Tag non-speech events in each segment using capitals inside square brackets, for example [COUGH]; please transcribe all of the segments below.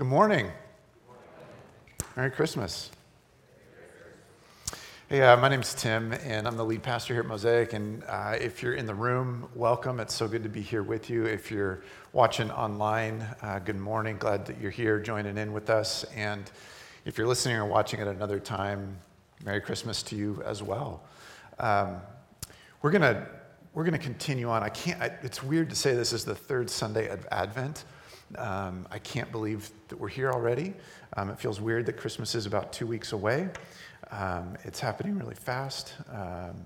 Good morning. Merry Christmas. Hey, uh, my name's Tim, and I'm the lead pastor here at Mosaic. And uh, if you're in the room, welcome. It's so good to be here with you. If you're watching online, uh, good morning. Glad that you're here joining in with us. And if you're listening or watching at another time, Merry Christmas to you as well. Um, we're gonna we're gonna continue on. I can't. I, it's weird to say this is the third Sunday of Advent. Um, I can't believe that we're here already. Um, it feels weird that Christmas is about two weeks away. Um, it's happening really fast. Um,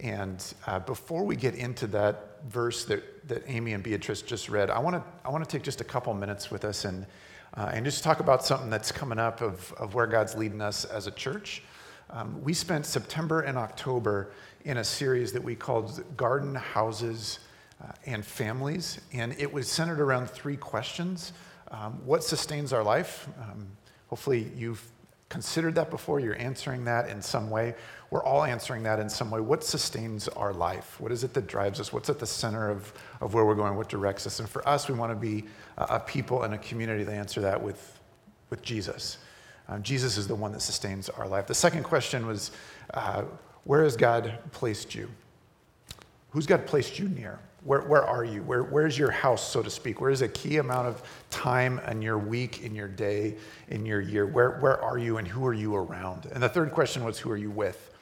and uh, before we get into that verse that, that Amy and Beatrice just read, I want to I wanna take just a couple minutes with us and, uh, and just talk about something that's coming up of, of where God's leading us as a church. Um, we spent September and October in a series that we called Garden Houses uh, and families. And it was centered around three questions um, What sustains our life? Um, hopefully, you've considered that before. You're answering that in some way. We're all answering that in some way. What sustains our life? What is it that drives us? What's at the center of, of where we're going? What directs us? And for us, we want to be a, a people and a community that answer that with, with Jesus. Um, Jesus is the one that sustains our life. The second question was uh, Where has God placed you? Who's God placed you near? Where, where are you? Where, where's your house, so to speak? Where's a key amount of time in your week, in your day, in your year? Where, where are you and who are you around? And the third question was, who are you with?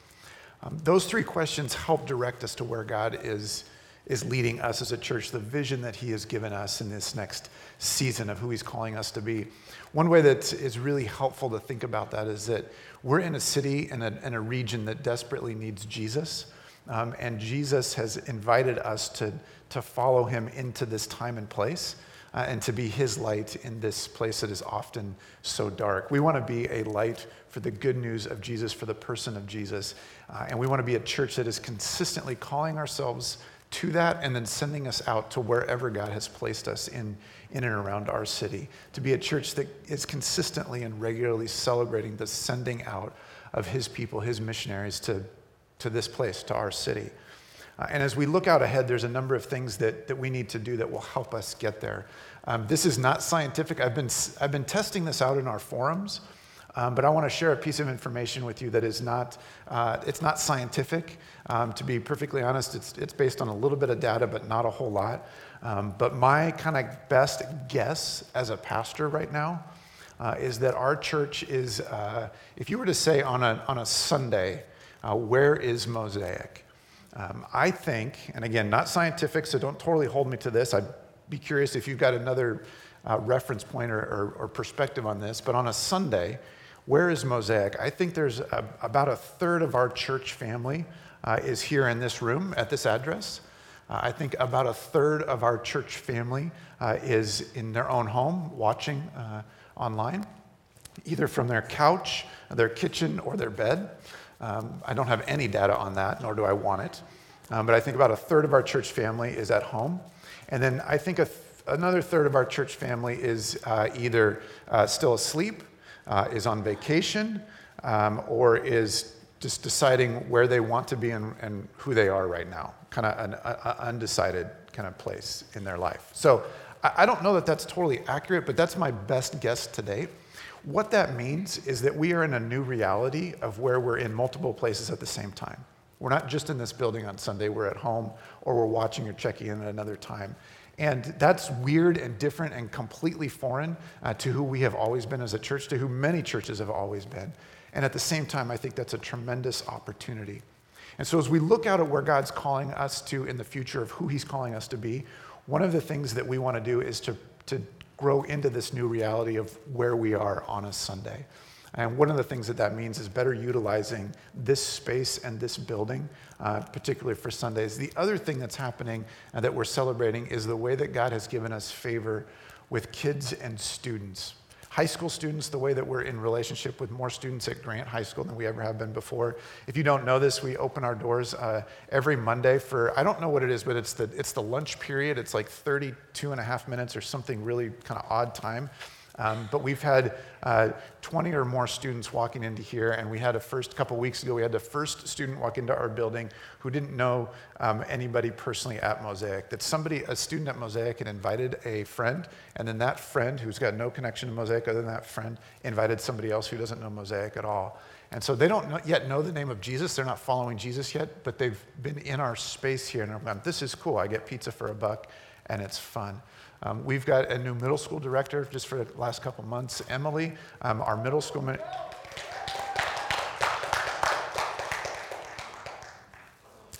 Um, those three questions help direct us to where God is, is leading us as a church, the vision that He has given us in this next season of who He's calling us to be. One way that is really helpful to think about that is that we're in a city and a, and a region that desperately needs Jesus. Um, and Jesus has invited us to, to follow him into this time and place uh, and to be his light in this place that is often so dark. We want to be a light for the good news of Jesus, for the person of Jesus. Uh, and we want to be a church that is consistently calling ourselves to that and then sending us out to wherever God has placed us in, in and around our city. To be a church that is consistently and regularly celebrating the sending out of his people, his missionaries to to this place, to our city. Uh, and as we look out ahead, there's a number of things that, that we need to do that will help us get there. Um, this is not scientific. I've been, I've been testing this out in our forums, um, but I want to share a piece of information with you that is not, uh, it's not scientific. Um, to be perfectly honest, it's, it's based on a little bit of data, but not a whole lot. Um, but my kind of best guess as a pastor right now uh, is that our church is, uh, if you were to say on a, on a Sunday, uh, where is Mosaic? Um, I think, and again, not scientific, so don't totally hold me to this. I'd be curious if you've got another uh, reference point or, or, or, perspective on this. But on a Sunday, where is Mosaic? I think there's a, about a third of our church family uh, is here in this room at this address. Uh, I think about a third of our church family uh, is in their own home watching uh, online, either from their couch, their kitchen, or their bed. Um, I don't have any data on that, nor do I want it. Um, but I think about a third of our church family is at home. And then I think th- another third of our church family is uh, either uh, still asleep, uh, is on vacation, um, or is just deciding where they want to be and, and who they are right now, kind of an undecided kind of place in their life. So I, I don't know that that's totally accurate, but that's my best guess to date. What that means is that we are in a new reality of where we're in multiple places at the same time. We're not just in this building on Sunday, we're at home or we're watching or checking in at another time. And that's weird and different and completely foreign uh, to who we have always been as a church, to who many churches have always been. And at the same time, I think that's a tremendous opportunity. And so, as we look out at where God's calling us to in the future of who He's calling us to be, one of the things that we want to do is to, to grow into this new reality of where we are on a Sunday. And one of the things that that means is better utilizing this space and this building, uh, particularly for Sundays. The other thing that's happening and that we're celebrating is the way that God has given us favor with kids and students high school students the way that we're in relationship with more students at Grant High School than we ever have been before. If you don't know this, we open our doors uh, every Monday for, I don't know what it is, but it's the, it's the lunch period. It's like 32 and a half minutes or something really kind of odd time. Um, but we've had uh, 20 or more students walking into here, and we had a first couple weeks ago, we had the first student walk into our building who didn't know um, anybody personally at Mosaic. That somebody, a student at Mosaic, had invited a friend, and then that friend, who's got no connection to Mosaic other than that friend, invited somebody else who doesn't know Mosaic at all. And so they don't know, yet know the name of Jesus. They're not following Jesus yet, but they've been in our space here and I'm going, this is cool. I get pizza for a buck and it's fun. Um, we've got a new middle school director just for the last couple months, Emily, um, our middle school. Mi-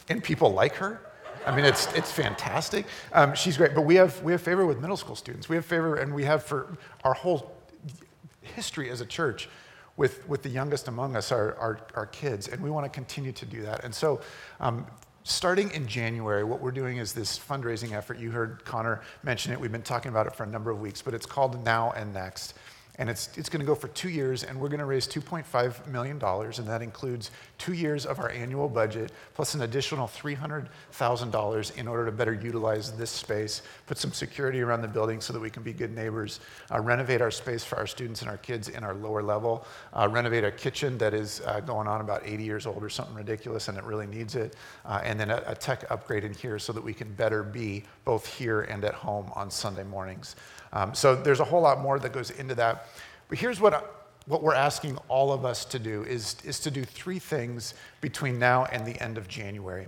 and people like her. I mean, it's, it's fantastic. Um, she's great, but we have, we have favor with middle school students. We have favor, and we have for our whole history as a church with, with the youngest among us, our, our, our kids, and we want to continue to do that. And so, um, starting in January, what we're doing is this fundraising effort. You heard Connor mention it. We've been talking about it for a number of weeks, but it's called Now and Next and it's, it's going to go for two years, and we're going to raise $2.5 million, and that includes two years of our annual budget, plus an additional $300,000 in order to better utilize this space, put some security around the building so that we can be good neighbors, uh, renovate our space for our students and our kids in our lower level, uh, renovate our kitchen that is uh, going on about 80 years old or something ridiculous, and it really needs it, uh, and then a, a tech upgrade in here so that we can better be both here and at home on Sunday mornings. Um, so there's a whole lot more that goes into that. But here's what, what we're asking all of us to do is, is to do three things between now and the end of January.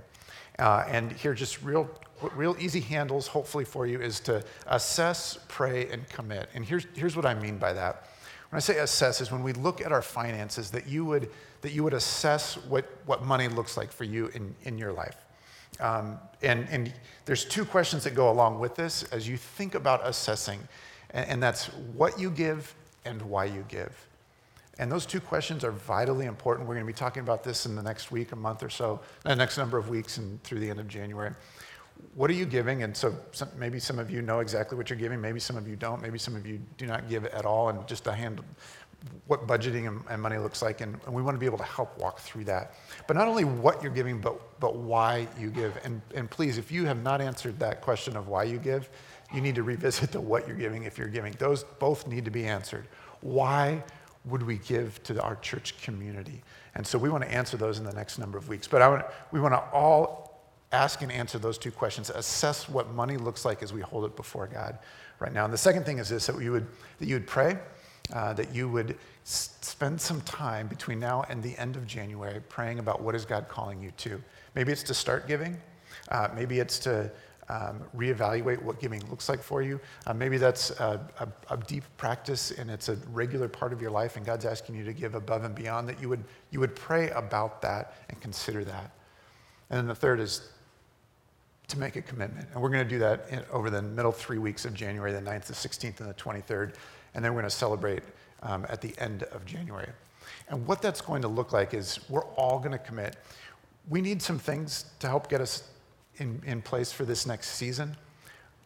Uh, and here, just real, real easy handles, hopefully for you, is to assess, pray, and commit. And here's, here's what I mean by that. When I say assess, is when we look at our finances, that you would, that you would assess what, what money looks like for you in, in your life. Um, and, and there's two questions that go along with this as you think about assessing, and, and that's what you give and why you give. And those two questions are vitally important. We're going to be talking about this in the next week, a month or so, the next number of weeks, and through the end of January. What are you giving? And so some, maybe some of you know exactly what you're giving. Maybe some of you don't. Maybe some of you do not give at all. And just a hand, what budgeting and, money looks like, and, and, we want to be able to help walk through that. But not only what you're giving, but, but why you give. And, and please, if you have not answered that question of why you give, you need to revisit [LAUGHS] the what you're giving if you're giving. Those both need to be answered. Why would we give to our church community? And so we want to answer those in the next number of weeks. But I want, we want to all ask and answer those two questions, assess what money looks like as we hold it before God right now. And the second thing is this that you would, that you would pray uh, that you would s- spend some time between now and the end of January praying about what is God calling you to. Maybe it's to start giving. Uh, maybe it's to um, reevaluate what giving looks like for you. Uh, maybe that's a, a, a, deep practice and it's a regular part of your life, and God's asking you to give above and beyond that. You would, you would pray about that and consider that. And then the third is to make a commitment. And we're going to do that in, over the middle three weeks of January, the 9th, the 16th, and the 23rd and then we're going to celebrate um, at the end of January. And what that's going to look like is we're all going to commit. We need some things to help get us in, in place for this next season.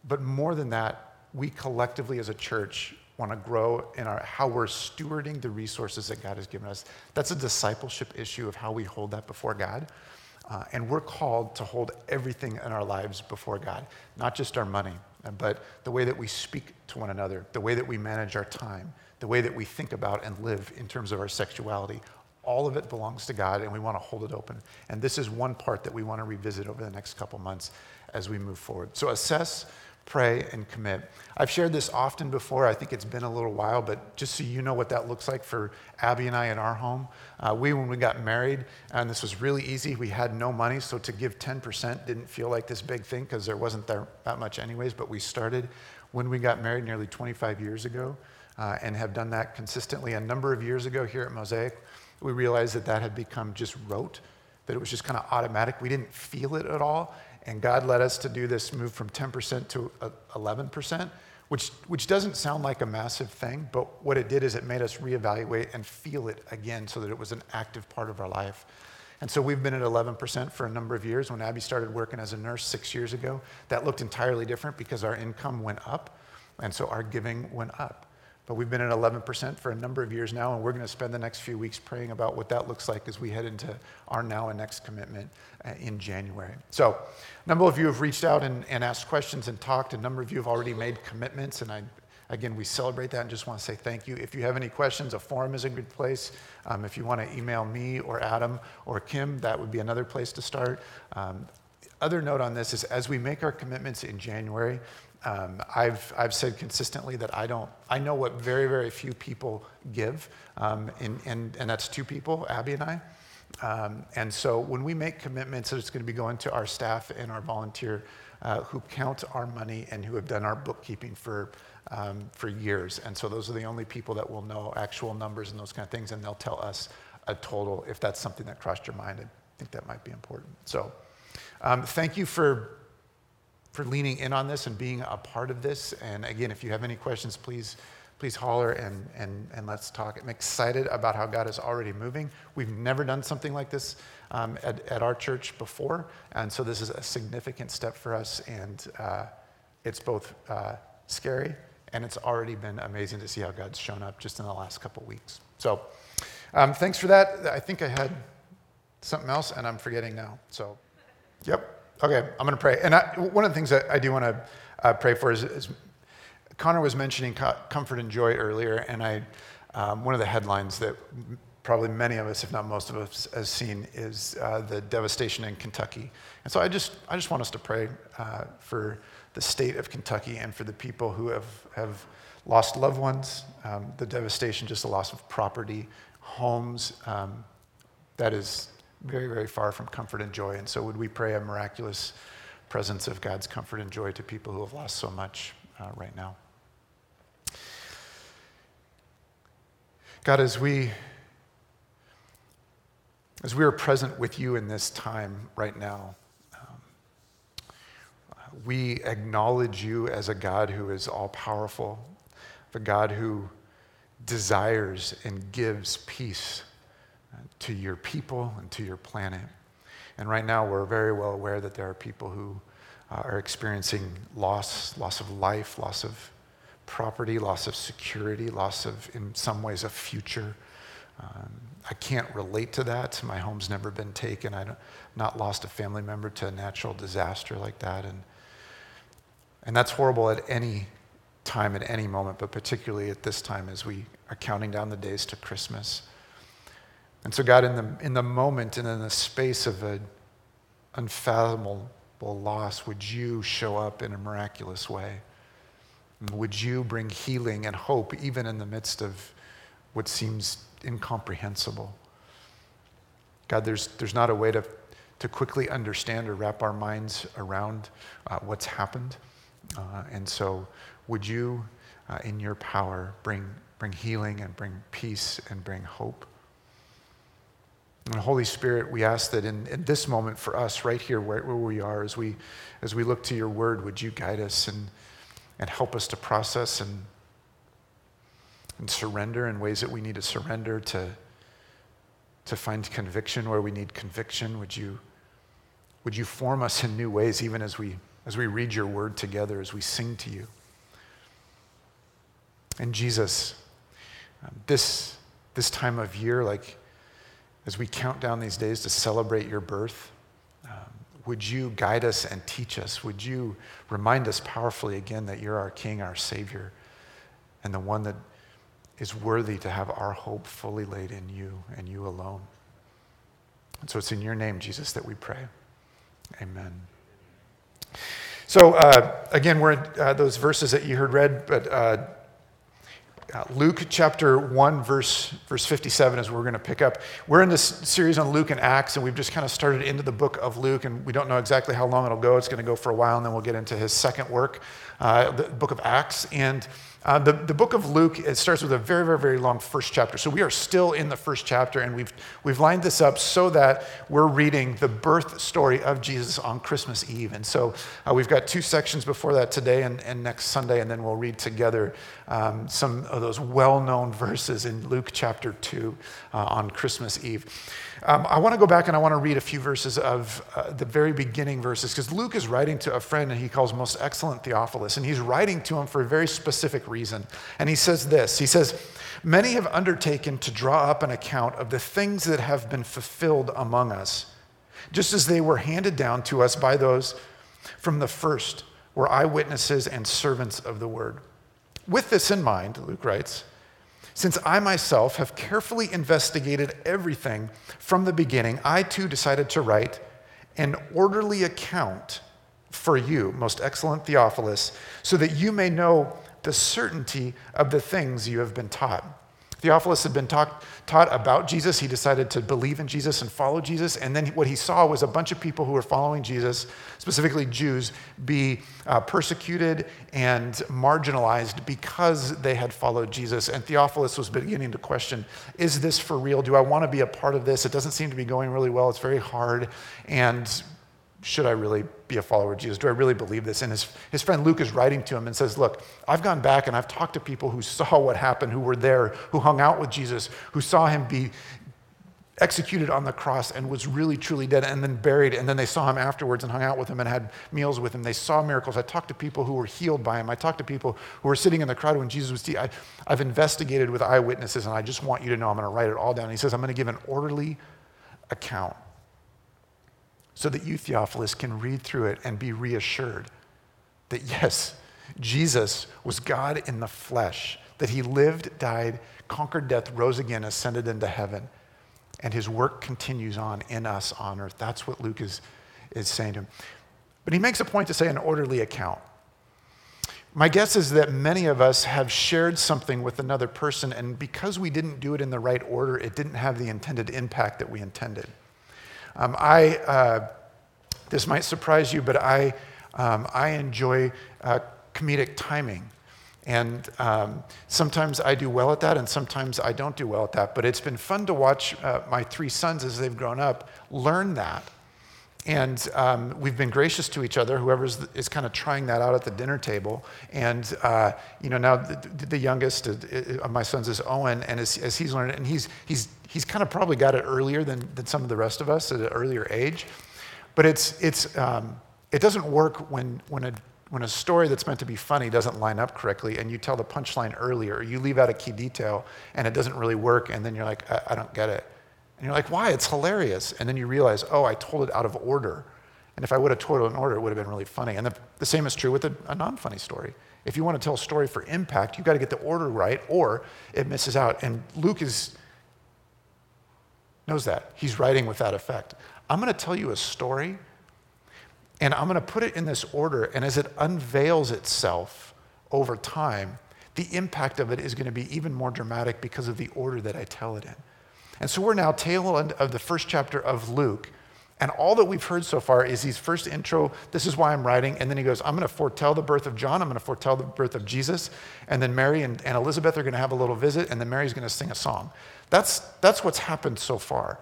But more than that, we collectively as a church want to grow in our, how we're stewarding the resources that God has given us. That's a discipleship issue of how we hold that before God. Uh, and we're called to hold everything in our lives before God, not just our money, but the way that we speak to one another, the way that we manage our time, the way that we think about and live in terms of our sexuality. All of it belongs to God, and we want to hold it open. And this is one part that we want to revisit over the next couple months as we move forward. So assess pray, and commit. I've shared this often before. I think it's been a little while, but just so you know what that looks like for Abby and I in our home. Uh, we, when we got married, and this was really easy, we had no money, so to give 10% didn't feel like this big thing because there wasn't there that much, anyways. But we started when we got married nearly 25 years ago uh, and have done that consistently. A number of years ago here at Mosaic, we realized that that had become just rote, that it was just kind of automatic. We didn't feel it at all. And God led us to do this move from 10% to uh, 11%, which, which doesn't sound like a massive thing, but what it did is it made us reevaluate and feel it again so that it was an active part of our life. And so we've been at 11% for a number of years. When Abby started working as a nurse six years ago, that looked entirely different because our income went up, and so our giving went up. But we've been at 11% for a number of years now, and we're going to spend the next few weeks praying about what that looks like as we head into our now and next commitment uh, in January. So, a number of you have reached out and, and asked questions and talked. A number of you have already made commitments, and I again, we celebrate that and just want to say thank you. If you have any questions, a forum is a good place. Um, if you want to email me or Adam or Kim, that would be another place to start. Um, other note on this is as we make our commitments in January, um, I've, I've said consistently that I don't, I know what very, very few people give, um, and, and, and that's two people, Abby and I. Um, and so when we make commitments it's going to be going to our staff and our volunteer uh, who count our money and who have done our bookkeeping for, um, for years. And so those are the only people that will know actual numbers and those kind of things, and they'll tell us a total if that's something that crossed your mind. I think that might be important. So um, thank you for, for leaning in on this and being a part of this. And again, if you have any questions, please, please holler and, and, and let's talk. I'm excited about how God is already moving. We've never done something like this um, at, at our church before. And so this is a significant step for us. And uh, it's both uh, scary and it's already been amazing to see how God's shown up just in the last couple weeks. So um, thanks for that. I think I had something else and I'm forgetting now. So. Yep. Okay, I'm going to pray. And I, one of the things that I do want to uh, pray for is, is, Connor was mentioning co- comfort and joy earlier, and I, um, one of the headlines that probably many of us, if not most of us, has seen is uh, the devastation in Kentucky. And so I just, I just want us to pray uh, for the state of Kentucky and for the people who have, have lost loved ones, um, the devastation, just the loss of property, homes. Um, that is very, very far from comfort and joy. And so, would we pray a miraculous presence of God's comfort and joy to people who have lost so much uh, right now? God, as we as we are present with you in this time right now, um, we acknowledge you as a God who is all powerful, a God who desires and gives peace to your people and to your planet. And right now, we're very well aware that there are people who uh, are experiencing loss, loss of life, loss of property, loss of security, loss of, in some ways, a future. Um, I can't relate to that. My home's never been taken. I've not lost a family member to a natural disaster like that. And, and that's horrible at any time, at any moment, but particularly at this time as we are counting down the days to Christmas. And so, God, in the, in the moment and in the space of an unfathomable loss, would you show up in a miraculous way? would you bring healing and hope even in the midst of what seems incomprehensible? God, there's, there's not a way to, to quickly understand or wrap our minds around uh, what's happened. Uh, and so, would you, uh, in your power, bring, bring healing and bring peace and bring hope? And Holy Spirit, we ask that in, in this moment for us, right here where, where, we are, as we, as we look to your word, would you guide us and, and help us to process and, and surrender in ways that we need to surrender, to, to find conviction where we need conviction? Would you, would you form us in new ways, even as we, as we read your word together, as we sing to you? And Jesus, um, this, this time of year, like, as we count down these days to celebrate your birth, um, would you guide us and teach us? Would you remind us powerfully again that you're our King, our Savior, and the one that is worthy to have our hope fully laid in you and you alone? And so it's in your name, Jesus, that we pray. Amen. So, uh, again, we're in uh, those verses that you heard read, but. Uh, uh, Luke chapter 1, verse, verse 57 is where we're going to pick up. We're in this series on Luke and Acts, and we've just kind of started into the book of Luke, and we don't know exactly how long it'll go. It's going to go for a while, and then we'll get into his second work, uh, the book of Acts. And uh, the, the book of Luke, it starts with a very, very, very long first chapter. So we are still in the first chapter, and we've, we've lined this up so that we're reading the birth story of Jesus on Christmas Eve. And so uh, we've got two sections before that today and, and next Sunday, and then we'll read together um, some of those well known [LAUGHS] verses in Luke chapter 2 uh, on Christmas Eve. Um, I want to go back and I want to read a few verses of uh, the very beginning verses because Luke is writing to a friend and he calls most excellent Theophilus, and he's writing to him for a very specific reason. And he says this He says, Many have undertaken to draw up an account of the things that have been fulfilled among us, just as they were handed down to us by those from the first, were eyewitnesses and servants of the word. With this in mind, Luke writes, since I myself have carefully investigated everything from the beginning, I too decided to write an orderly account for you, most excellent Theophilus, so that you may know the certainty of the things you have been taught. Theophilus had been taught, taught about Jesus. He decided to believe in Jesus and follow Jesus. And then what he saw was a bunch of people who were following Jesus, specifically Jews, be uh, persecuted and marginalized because they had followed Jesus. And Theophilus was beginning to question is this for real? Do I want to be a part of this? It doesn't seem to be going really well. It's very hard. And should I really be a follower of Jesus? Do I really believe this? And his, his friend Luke is writing to him and says, Look, I've gone back and I've talked to people who saw what happened, who were there, who hung out with Jesus, who saw him be executed on the cross and was really truly dead and then buried. And then they saw him afterwards and hung out with him and had meals with him. They saw miracles. I talked to people who were healed by him. I talked to people who were sitting in the crowd when Jesus was. I, I've investigated with eyewitnesses and I just want you to know I'm going to write it all down. And he says, I'm going to give an orderly account so that you, Theophilus, can read through it and be reassured that [LAUGHS] yes, Jesus was God in the flesh, that he lived, died, conquered death, rose again, ascended into heaven, and his work continues on in us on earth. That's what Luke is, is saying to him. But he makes a point to say an orderly account. My guess is that many of us have shared something with another person, and because we didn't do it in the right order, it didn't have the intended impact that we intended. Um, I, uh, this might surprise you, but I, um, I enjoy uh, comedic timing. And um, sometimes I do well at that, and sometimes I don't do well at that. But it's been fun to watch uh, my three sons as they've grown up learn that. And um, we've been gracious to each other, whoever is kind of trying that out at the dinner table. And, uh, you know, now the, the youngest of my sons is Owen, and as, as he's learning, and he's, he's, he's kind of probably got it earlier than, than some of the rest of us at an earlier age. But it's, it's, um, it doesn't work when, when, a, when a story that's meant to be funny doesn't line up correctly, and you tell the punchline earlier, or you leave out a key detail, and it doesn't really work, and then you're like, I, I don't get it. And you're like, why? It's hilarious. And then you realize, oh, I told it out of order. And if I would have told it in order, it would have been really funny. And the, the same is true with a, a non funny story. If you want to tell a story for impact, you've got to get the order right, or it misses out. And Luke is, knows that. He's writing with that effect. I'm going to tell you a story, and I'm going to put it in this order. And as it unveils itself over time, the impact of it is going to be even more dramatic because of the order that I tell it in. And so we're now tail end of the first chapter of Luke. And all that we've heard so far is his first intro, this is why I'm writing. And then he goes, I'm going to foretell the birth of John. I'm going to foretell the birth of Jesus. And then Mary and, and Elizabeth are going to have a little visit. And then Mary's going to sing a song. That's, that's what's happened so far.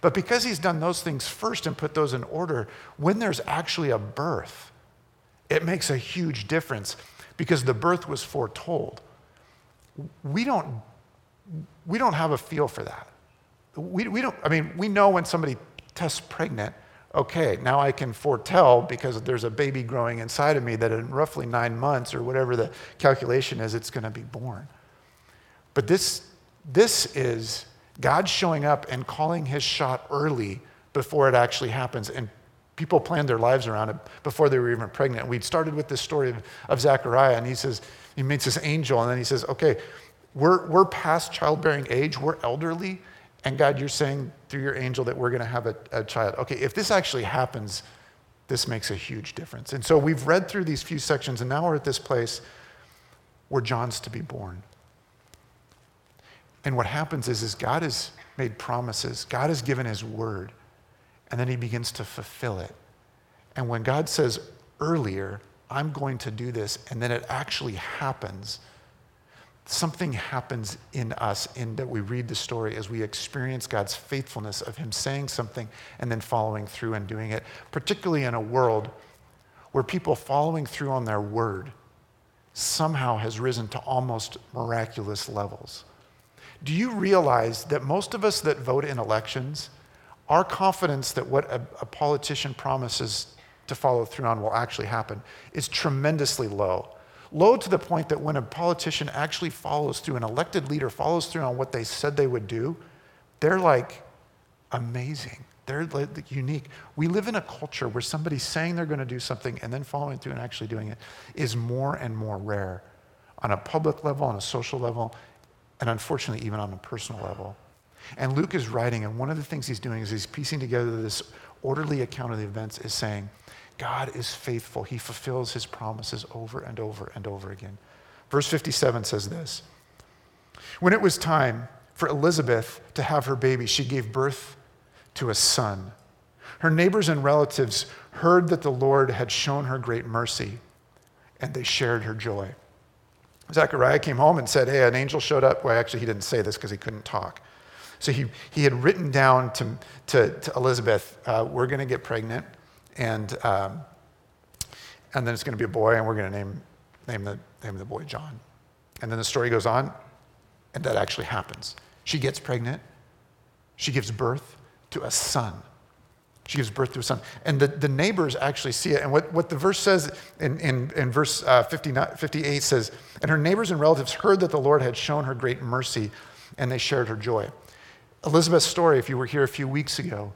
But because he's done those things first and put those in order, when there's actually a birth, it makes a huge difference because the birth was foretold. We don't, we don't have a feel for that. We, we don't, I mean, we know when somebody tests pregnant, okay, now I can foretell because there's a baby growing inside of me that in roughly nine months or whatever the calculation is, it's going to be born. But this, this is God showing up and calling his shot early before it actually happens. And people planned their lives around it before they were even pregnant. We started with this story of, of Zechariah, and he says, he meets this angel, and then he says, okay, we're, we're past childbearing age, we're elderly, and God, you're saying through your angel that we're going to have a, a child. Okay, if this actually happens, this makes a huge difference. And so we've read through these few sections, and now we're at this place where John's to be born. And what happens is, is God has made promises, God has given his word, and then he begins to fulfill it. And when God says earlier, I'm going to do this, and then it actually happens, something happens in us in that we read the story as we experience God's faithfulness of him saying something and then following through and doing it, particularly in a world where people following through on their word somehow has risen to almost miraculous levels. Do you realize that most of us that vote in elections, our confidence that what a, a politician promises to follow through on will actually happen is tremendously low? Low to the point that when a politician actually follows through, an elected leader follows through on what they said they would do, they're like amazing. They're like unique. We live in a culture where somebody saying they're going to do something and then following through and actually doing it is more and more rare. on a public level, on a social level, and unfortunately, even on a personal level. And Luke is writing, and one of the things he's doing is he's piecing together this orderly account of the events, is saying, God is faithful. He fulfills his promises over and over and over again. Verse 57 says this When it was time for Elizabeth to have her baby, she gave birth to a son. Her neighbors and relatives heard that the Lord had shown her great mercy, and they shared her joy. Zechariah came home and said, Hey, an angel showed up. Well, actually, he didn't say this because he couldn't talk. So he, he had written down to, to, to Elizabeth, uh, We're going to get pregnant, and, um, and then it's going to be a boy, and we're going to name, name, the, name the boy John. And then the story goes on, and that actually happens. She gets pregnant, she gives birth to a son. She gives birth to a son. And the, the neighbors actually see it. And what, what the verse says in, in, in verse uh, 58 says, And her neighbors and relatives heard that the Lord had shown her great mercy, and they shared her joy. Elizabeth's story, if you were here a few weeks ago,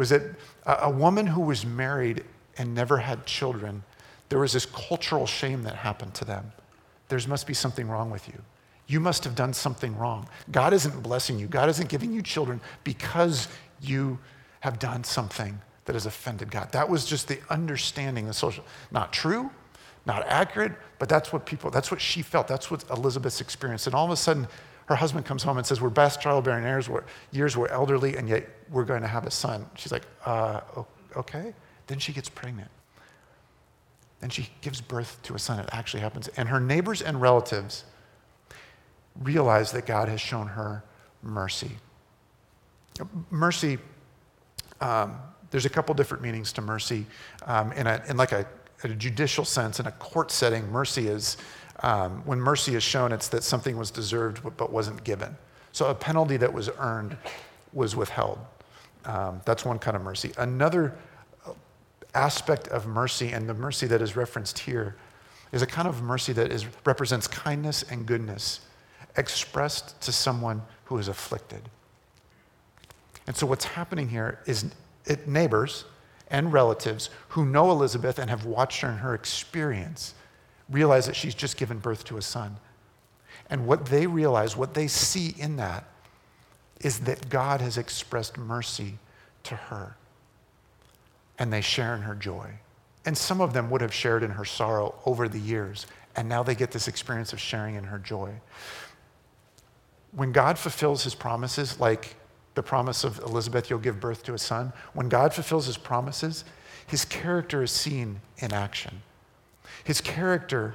was that a, woman who was married and never had children, there was this cultural shame that happened to them. There must be something wrong with you. You must have done something wrong. God isn't blessing you. God isn't giving you children because you have done something that has offended God. That was just the understanding, the social, not true, not accurate, but that's what people, that's what she felt. That's what Elizabeth's experienced. And all of a sudden, her husband comes home and says, We're past childbearing years, we're, years, we're elderly, and yet we're going to have a son. She's like, uh, Okay. Then she gets pregnant. Then she gives birth to a son. It actually happens. And her neighbors and relatives realize that God has shown her mercy. Mercy um, there's a couple different meanings to mercy. Um, in, a, in like a, a, judicial sense, in a court setting, mercy is um, when mercy is shown, it's that something was deserved but wasn't given. So a penalty that was earned was withheld. Um, that's one kind of mercy. Another aspect of mercy, and the mercy that is referenced here, is a kind of mercy that is, represents kindness and goodness expressed to someone who is afflicted. And so, what's happening here is it, neighbors and relatives who know Elizabeth and have watched her in her experience realize that she's just given birth to a son. And what they realize, what they see in that, is that God has expressed mercy to her. And they share in her joy. And some of them would have shared in her sorrow over the years. And now they get this experience of sharing in her joy. When God fulfills his promises, like the promise of Elizabeth, you'll give birth to a son. When God fulfills his promises, his character is seen in action. His character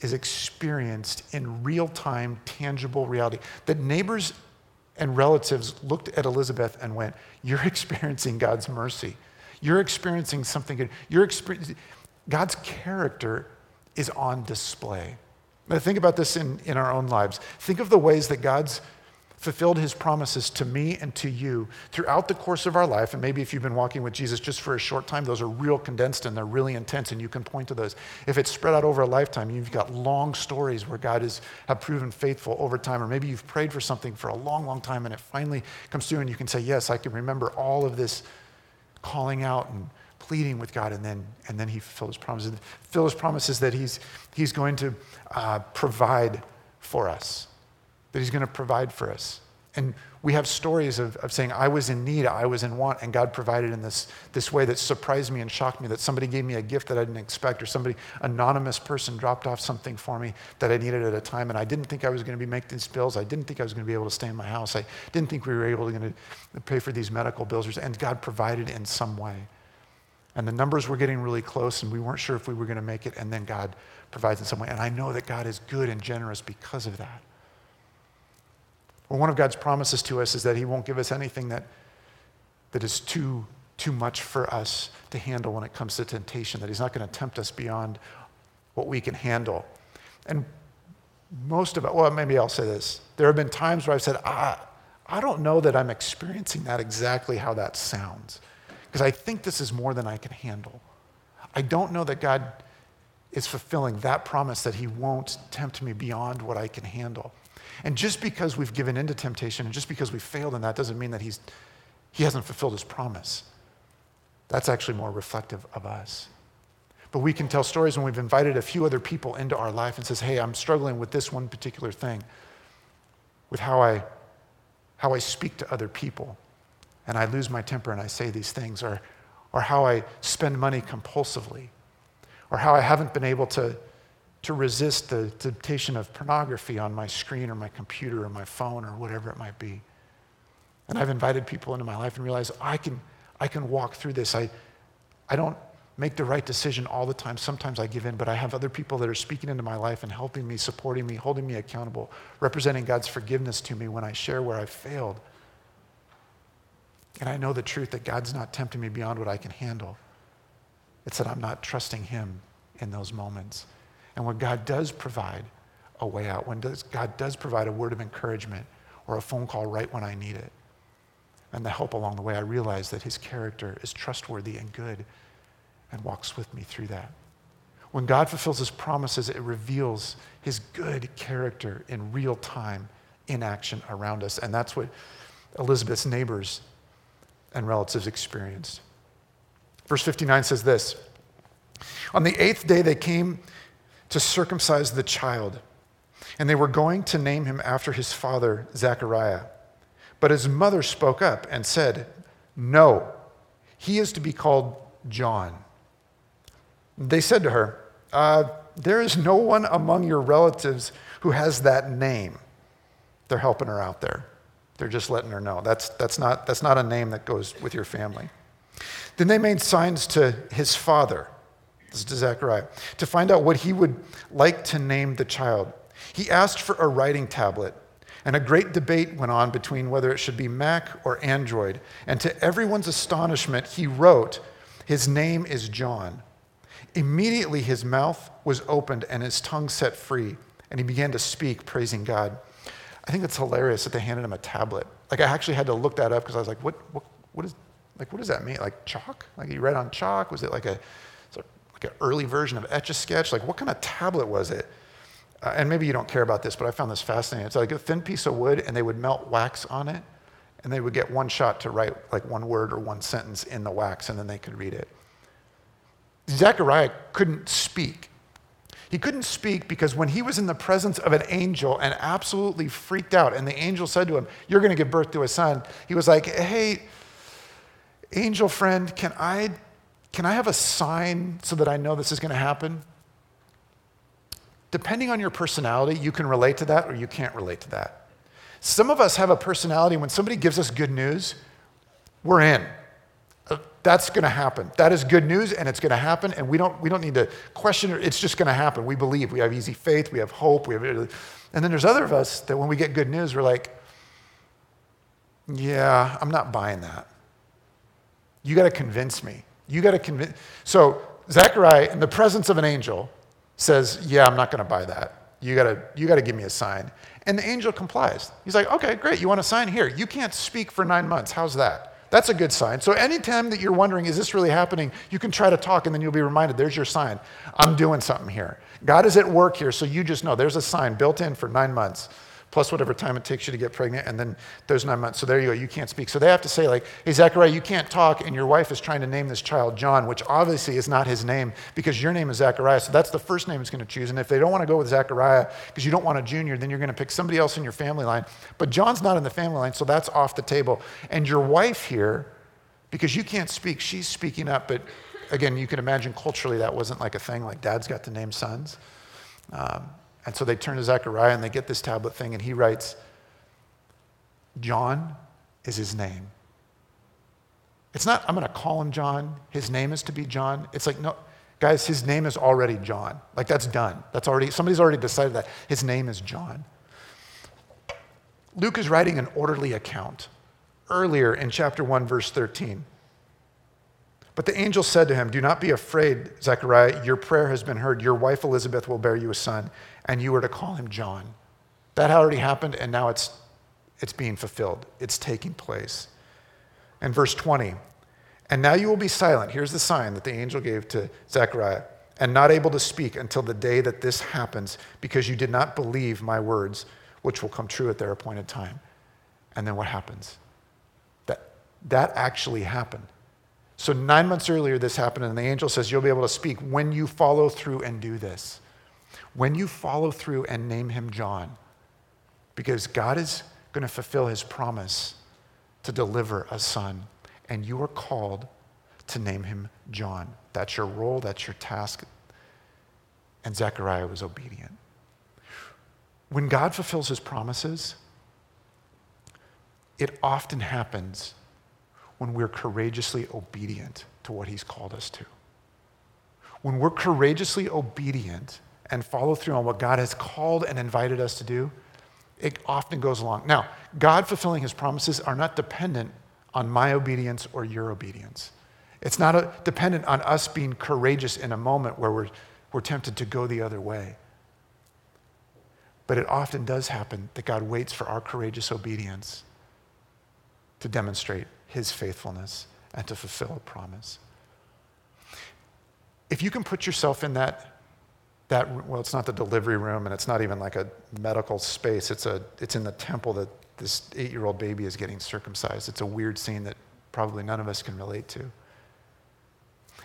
is experienced in real time, tangible reality. That neighbors and relatives looked at Elizabeth and went, You're [LAUGHS] experiencing God's mercy. You're experiencing something good. You're experiencing, God's character is on display. Now, think about this in, in our own lives. Think of the ways that God's fulfilled his promises to me and to you throughout the course of our life. And maybe if you've been walking with Jesus just for a short time, those are real condensed and they're really intense, and you can point to those. If it's spread out over a lifetime, you've got long stories where God has have proven faithful over time, or maybe you've prayed for something for a long, long time and it finally comes through, and you can say, Yes, I can remember all of this calling out and pleading with God, and then, and then he fulfilled his promises. Fulfill his promises that he's, he's going to uh, provide for us that He's going to provide for us. And we have stories of, of saying, I was in need, I was in want, and God provided in this, this way that surprised me and shocked me, that somebody gave me a gift that I didn't expect, or somebody, anonymous person dropped off something for me that I needed at a time, and I didn't think I was going to be making these bills. I didn't think I was going to be able to stay in my house. I didn't think we were able to pay for these medical bills, and God provided in some way. And the numbers were getting really close, and we weren't sure if we were going to make it, and then God provides in some way. And I know that God is good and generous because of that. Well, one of God's promises to us is that He won't give us anything that, that is too, too much for us to handle when it comes to temptation, that He's not going to tempt us beyond what we can handle. And most of it, well, maybe I'll say this. There have been times where I've said, ah, I don't know that I'm experiencing that exactly how that sounds, because I think this is more than I can handle. I don't know that God is fulfilling that promise that He won't tempt me beyond what I can handle. And just because we've given in to temptation and just because we've failed in that doesn't mean that he's, he hasn't fulfilled his promise. That's actually more reflective of us. But we can tell stories when we've invited a few other people into our life and says, hey, I'm struggling with this one particular thing, with how I, how I speak to other people. And I lose my temper and I say these things, or, or how I spend money compulsively, or how I haven't been able to, to resist the temptation of pornography on my screen or my computer or my phone or whatever it might be. And I've invited people into my life and realized I can, I can walk through this. I, I don't make the right decision all the time. Sometimes I give in, but I have other people that are speaking into my life and helping me, supporting me, holding me accountable, representing God's forgiveness to me when I share where I've failed. And I know the truth that God's not tempting me beyond what I can handle. It's that I'm not trusting Him in those moments. And when God does provide a way out, when does, God does provide a word of encouragement or a phone call right when I need it, and the help along the way, I realize that His character is trustworthy and good and walks with me through that. When God fulfills his promises, it reveals his good character in real time, in action around us. And that's what Elizabeth's neighbors and relatives experienced. Verse 59 says this On the eighth day, they came to circumcise the child, and they were going to name him after his father, Zechariah. But his mother spoke up and said, No, he is to be called John. They said to her, uh, There is no one among your relatives who has that name. They're helping her out there. They're just letting her know. That's, that's, not, that's not a name that goes with your family. Then they made signs to his father, this is to Zechariah, to find out what he would like to name the child. He asked for a writing tablet, and a great debate went on between whether it should be Mac or Android. And to everyone's astonishment, he wrote, His name is John. Immediately his mouth was opened and his tongue set free, and he began to speak, praising God. I think it's hilarious that they handed him a tablet. Like I actually had to look that up because I was like, what, what, what is, like, what does that mean? Like chalk? Like he read on chalk? Was it like a, like an early version of Etch a Sketch? Like what kind of tablet was it? Uh, and maybe you don't care about this, but I found this fascinating. It's like a thin piece of wood, and they would melt wax on it, and they would get one shot to write like one word or one sentence in the wax, and then they could read it. Zechariah couldn't speak. He couldn't speak because when he was in the presence of an angel and absolutely freaked out, and the angel said to him, You're going to give birth to a son, he was like, Hey, angel friend, can I, can I have a sign so that I know this is going to happen? Depending on your personality, you can relate to that or you can't relate to that. Some of us have a personality when somebody gives us good news, we're in. Uh, that's going to happen. That is good news, and it's going to happen. And we don't, we don't need to question it. It's just going to happen. We believe. We have easy faith. We have hope. We have, and then there's other of us that when we get good news, we're like, yeah, I'm not buying that. You got to convince me. You got to convince. So Zechariah, in the presence of an angel, says, yeah, I'm not going to buy that. You got to you got to give me a sign. And the angel complies. He's like, okay, great. You want a sign? Here. You can't speak for nine months. How's that? That's a good sign. So anytime that you're wondering, is this really happening, you can try to talk and then you'll be reminded, there's your sign. I'm doing something here. God is at work here, so you just know there's a sign built in for nine months plus whatever time it takes you to get pregnant, and then those nine months. So there you go, you can't speak. So they have to say, like, hey, Zechariah, you can't talk, and your wife is trying to name this child John, which obviously is not his name because your name is Zechariah. So that's the first name he's going to choose. And if they don't want to go with Zechariah because you don't want a junior, then you're going to pick somebody else in your family line. But John's not in the family line, so that's off the table. And your wife here, because you can't speak, she's speaking up, but again, you can imagine culturally that wasn't like a thing, like dad's got to name sons. Um, and so they turn to Zechariah and they get this tablet thing, and he writes, John is his name. It's not, I'm going to call him John. His name is to be John. It's like, no, guys, his name is already John. Like, that's done. That's already, somebody's already decided that. His name is John. Luke is writing an orderly account earlier in chapter 1, verse 13. But the angel said to him, Do not be afraid, Zechariah. Your prayer has been heard. Your wife Elizabeth will bear you a son, and you were to call him John. That already happened, and now it's, it's being fulfilled. It's taking place. And verse 20, and now you will be silent. Here's the sign that the angel gave to Zechariah, and not able to speak until the day that this happens, because you did not believe my words, which will come true at their appointed time. And then what happens? That, that actually happened. So, nine months earlier, this happened, and the angel says, You'll be able to speak when you follow through and do this. When you follow through and name him John, because God is going to fulfill his promise to deliver a son, and you are called to name him John. That's your role, that's your task. And Zechariah was obedient. When God fulfills his promises, it often happens when we're courageously obedient to what he's called us to. When we're courageously obedient and follow through on what God has called and invited us to do, it often goes along. Now, God fulfilling his promises are not dependent on my obedience or your obedience. It's not a, dependent on us being courageous in a moment where we're, we're tempted to go the other way. But it often does happen that God waits for our courageous obedience to demonstrate his faithfulness and to fulfill a promise. If you can put yourself in that, that well, it's not the delivery room and it's not even like a medical space, it's, a, it's in the temple that this eight year old baby is getting circumcised. It's a weird scene that probably none of us can relate to.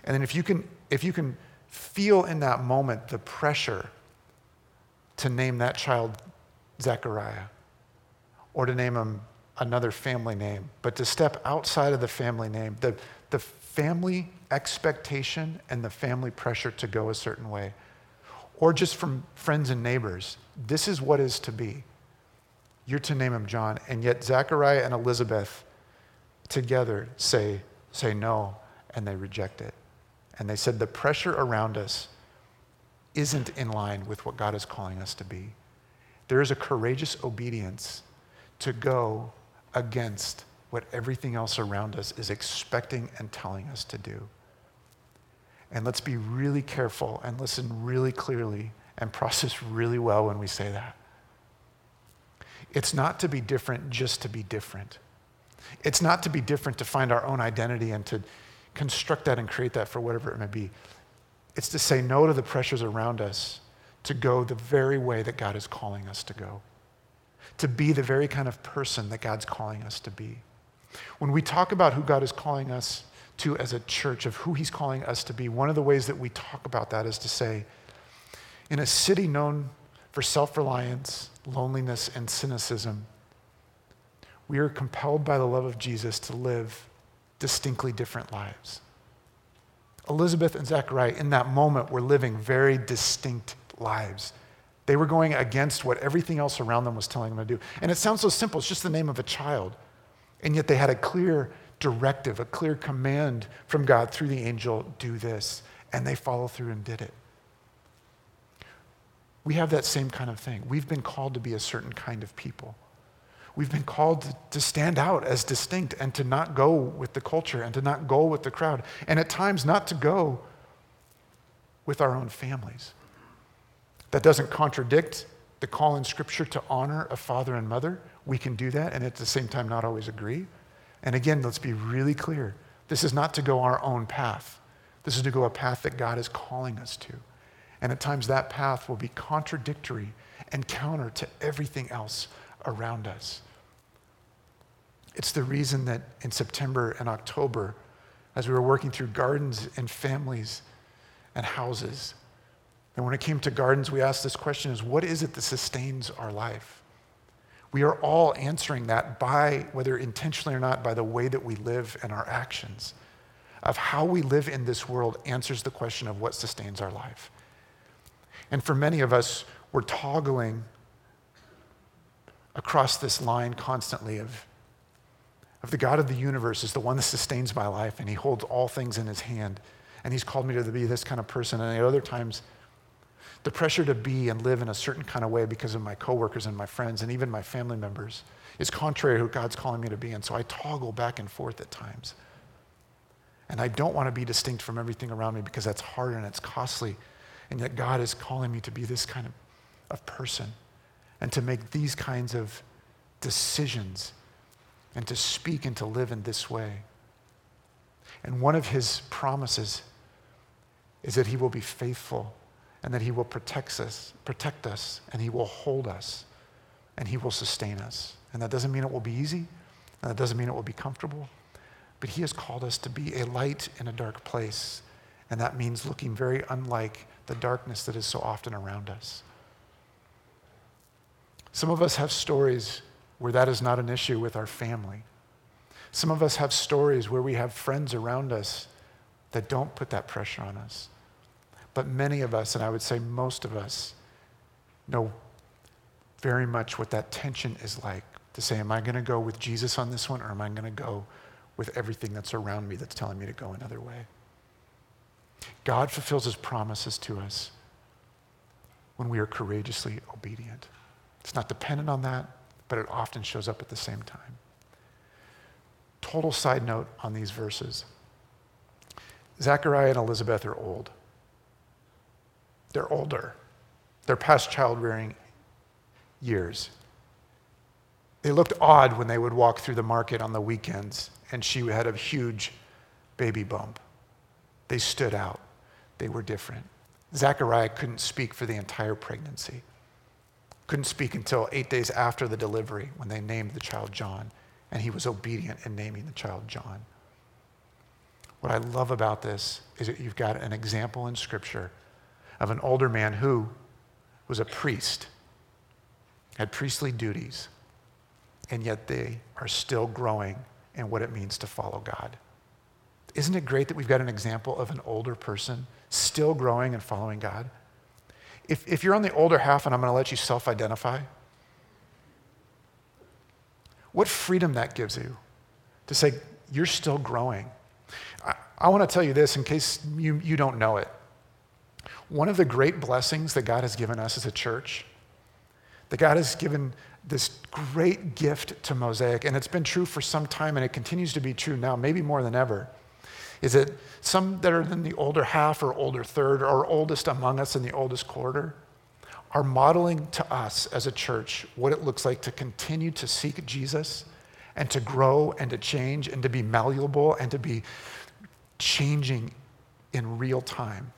And then if you can, if you can feel in that moment the pressure to name that child Zechariah or to name him another family name, but to step outside of the family name, the, the family expectation and the family pressure to go a certain way, or just from friends and neighbors, this is what is to be. You're to name him John, and yet Zechariah and Elizabeth together say, say no, and they reject it. And they said, the pressure around us isn't in line with what God is calling us to be. There is a courageous obedience to go against what everything else around us is expecting and telling us to do. And let's be really careful and listen really clearly and process really well when we say that. It's not to be different just to be different. It's not to be different to find our own identity and to construct that and create that for whatever it may be. It's to say no to the pressures around us to go the very way that God is calling us to go, to be the very kind of person that God's calling us to be. When we talk about who God is calling us to as a church, of who He's calling us to be, one of the ways that we talk about that is to say, in a city known for self reliance, loneliness, and cynicism, we are compelled by the love of Jesus to live distinctly different lives. Elizabeth and Zechariah, in that moment, were living very distinct lives. They were going against what everything else around them was telling them to do. And it sounds so simple, it's just the name of a child. And yet they had a clear directive, a clear command from God through the angel do this. And they follow through and did it. We have that same kind of thing. We've been called to be a certain kind of people. We've been called to stand out as distinct and to not go with the culture and to not go with the crowd. And at times, not to go with our own families. That doesn't contradict the call in Scripture to honor a father and mother. We can do that and at the same time not always agree. And again, let's be really clear this is not to go our own path, this is to go a path that God is calling us to. And at times, that path will be contradictory and counter to everything else around us. It's the reason that in September and October, as we were working through gardens and families and houses, and when it came to gardens, we asked this question is what is it that sustains our life? We are all answering that by, whether intentionally or not, by the way that we live and our actions. Of how we live in this world answers the question of what sustains our life. And for many of us, we're toggling across this line constantly of of the God of the universe is the one that sustains my life, and He holds all things in His hand. And He's called me to be this kind of person. And at other times, the pressure to be and live in a certain kind of way because of my coworkers and my friends and even my family members is contrary to who God's calling me to be. And so I toggle back and forth at times. And I don't want to be distinct from everything around me because that's hard and it's costly. And yet God is calling me to be this kind of, of person and to make these kinds of decisions and to speak and to live in this way. And one of his promises is that he will be faithful and that he will protect us, protect us, and he will hold us, and he will sustain us. And that doesn't mean it will be easy, and that doesn't mean it will be comfortable, but He has called us to be a light in a dark place. And that means looking very unlike the darkness that is so often around us. Some of us have stories where that is not an issue with our family. Some of us have stories where we have friends around us that don't put that pressure on us. But many of us, and I would say most of us, know very much what that tension is like to say, Am I going to go with Jesus on this one, or am I going to go with everything that's around me that's telling me to go another way? God fulfills his promises to us when we are courageously obedient. It's not dependent on that, but it often shows up at the same time. Total side note on these verses Zachariah and Elizabeth are old. They're older. They're past child rearing years. They looked odd when they would walk through the market on the weekends, and she had a huge baby bump. They stood out. They were different. Zachariah couldn't speak for the entire pregnancy. Couldn't speak until eight days after the delivery when they named the child John, and he was obedient in naming the child John. What I love about this is that you've got an example in Scripture of an older man who was a priest, had priestly duties, and yet they are still growing in what it means to follow God. Isn't it great that we've got an example of an older person still growing and following God? If, if you're on the older half and I'm going to let you self identify, what freedom that gives you to say, you're still growing. I, I want to tell you this in case you, you don't know it. One of the great blessings that God has given us as a church, that God has given this great gift to Mosaic, and it's been true for some time and it continues to be true now, maybe more than ever, is that some that are in the older half or older third or oldest among us in the oldest quarter are modeling to us as a church what it looks like to continue to seek Jesus and to grow and to change and to be malleable and to be changing in real time.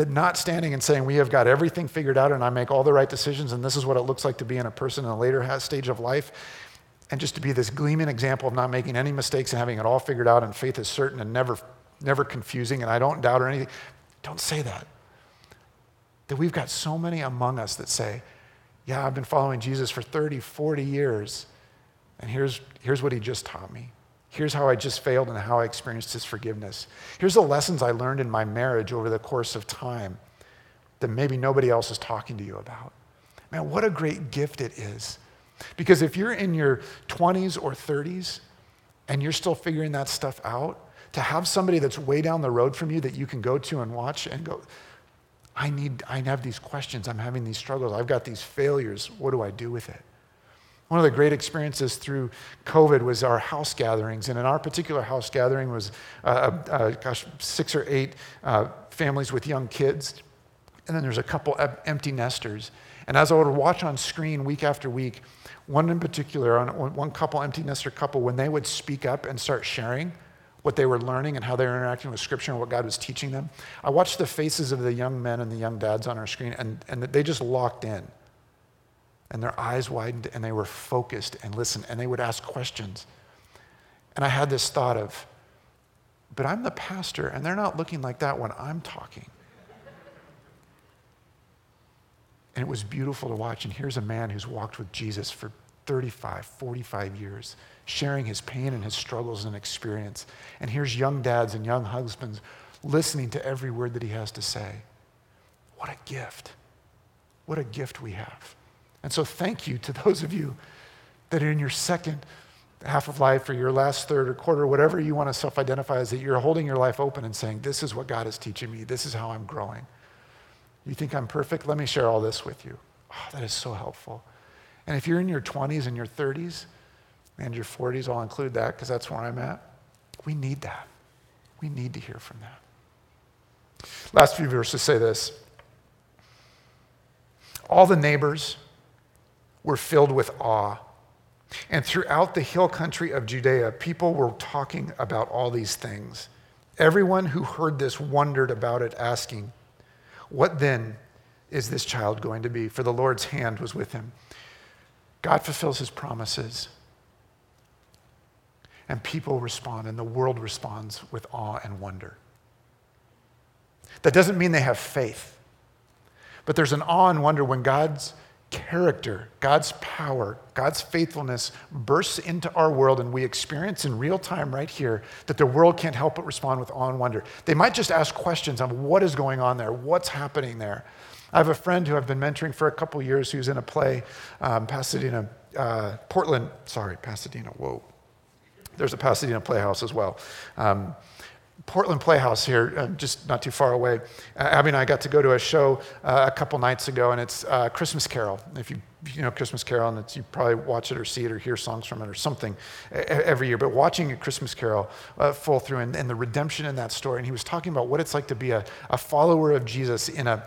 That not standing and saying, we have got everything figured out and I make all the right decisions and this is what it looks like to be in a person in a later stage of life and just to be this gleaming example of not making any mistakes and having it all figured out and faith is certain and never, never confusing and I don't doubt or anything. Don't say that. That we've got so many among us that say, yeah, I've been following Jesus for 30, 40 years, and here's, here's what he just taught me. Here's how I just failed and how I experienced his forgiveness. Here's the lessons I learned in my marriage over the course of time that maybe nobody else is talking to you about. Man, what a great gift it is because if you're in your 20s or 30s and you're still figuring that stuff out, to have somebody that's way down the road from you that you can go to and watch and go, I need, I have these questions, I'm having these struggles, I've got these failures, what do I do with it? One of the great experiences through COVID was our house gatherings. And in our particular house gathering was, uh, uh, uh gosh, six or eight uh, families with young kids. And then there's a couple empty nesters. And as I would watch on screen week after week, one in particular, on one couple, empty nester couple, when they would speak up and start sharing what they were learning and how they were interacting with Scripture and what God was teaching them, I watched the faces of the young men and the young dads on our screen, and, and they just locked in. And their eyes widened, and they were focused and listened, and they would ask questions. And I had this thought of, but I'm the pastor, and they're not looking like that when I'm talking. And it was beautiful to watch. And here's a man who's walked with Jesus for 35, 45 years, sharing his pain and his struggles and experience. And here's young dads and young husbands listening to every word that he has to say. What a gift. What a gift we have. And so, thank you to those of you that are in your second half of life or your last third or quarter, whatever you want to self identify as, that you're holding your life open and saying, This is what God is teaching me. This is how I'm growing. You think I'm perfect? Let me share all this with you. Oh, that is so helpful. And if you're in your 20s and your 30s and your 40s, I'll include that because that's where I'm at. We need that. We need to hear from that. Last few verses say this All the neighbors were filled with awe. And throughout the hill country of Judea, people were talking about all these things. Everyone who heard this wondered about it, asking, what then is this child going to be? For the Lord's hand was with him. God fulfills his promises. and people respond, and the world responds with awe and wonder. That doesn't mean they have faith, but there's an awe and wonder when God's character, God's power, God's faithfulness bursts into our world and we experience in real time right here that the world can't help but respond with awe and wonder. They might just ask questions on what is going on there, what's happening there. I have a friend who I've been mentoring for a couple years who's in a play, um, Pasadena, uh, Portland, sorry, Pasadena, whoa. There's a Pasadena Playhouse as well. Um, Portland Playhouse here, uh, just not too far away. Uh, Abby and I got to go to a show uh, a couple nights ago, and it's uh, Christmas Carol. If you, you know Christmas Carol, and you probably watch it or see it or hear songs from it or something every year. But watching a Christmas Carol uh, full through and, and, the redemption in that story, and he was talking about what it's like to be a, a follower of Jesus in a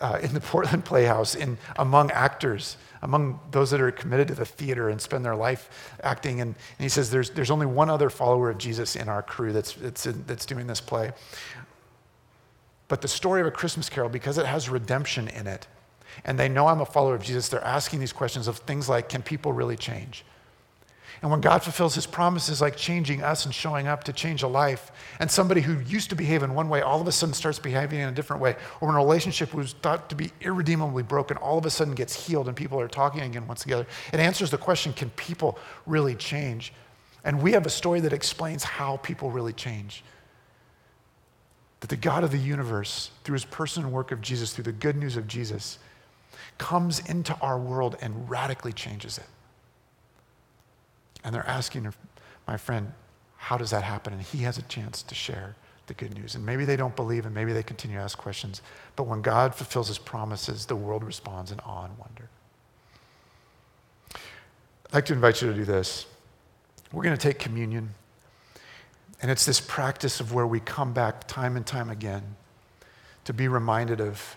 uh, in the [LAUGHS] Portland Playhouse, in among actors among those that are committed to the theater and spend their life acting. And, and he says there's, there's only one other follower of Jesus in our crew that's, that's, that's doing this play. But the story of A Christmas Carol, because it has redemption in it, and they know I'm a follower of Jesus, they're asking these questions of things like can people really change? And when God fulfills his promises, like changing us and showing up to change a life, and somebody who used to behave in one way all of a sudden starts behaving in a different way, or when a relationship was thought to be irredeemably broken all of a sudden gets healed and people are talking again once together, it answers the question can people really change? And we have a story that explains how people really change. That the God of the universe, through his person and work of Jesus, through the good news of Jesus, comes into our world and radically changes it. And they're asking my friend, how does that happen? And he has a chance to share the good news. And maybe they don't believe and maybe they continue to ask questions. But when God fulfills his promises, the world responds in awe and wonder. I'd like to invite you to do this. We're going to take communion. And it's this practice of where we come back time and time again to be reminded of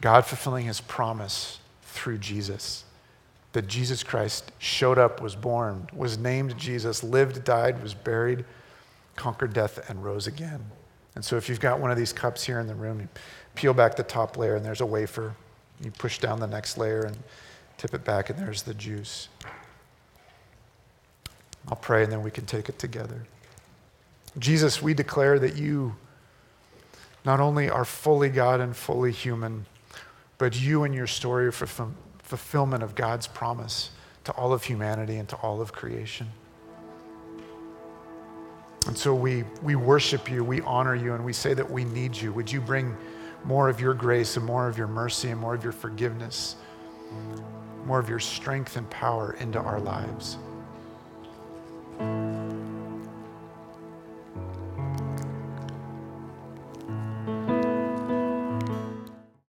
God fulfilling his promise through Jesus that Jesus Christ showed up, was born, was named Jesus, lived, died, was buried, conquered death, and rose again. And so if you've got one of these cups here in the room, you peel back the top layer and there's a wafer. You push down the next layer and tip it back, and there's the juice. I'll pray and then we can take it together. Jesus, we declare that you not only are fully God and fully human, but you and your story are for fulfillment of God's promise to all of humanity and to all of creation. And so we, we worship you, we honor you, and we say that we need you. Would you bring more of your grace and more of your mercy and more of your forgiveness, more of your strength and power into our lives?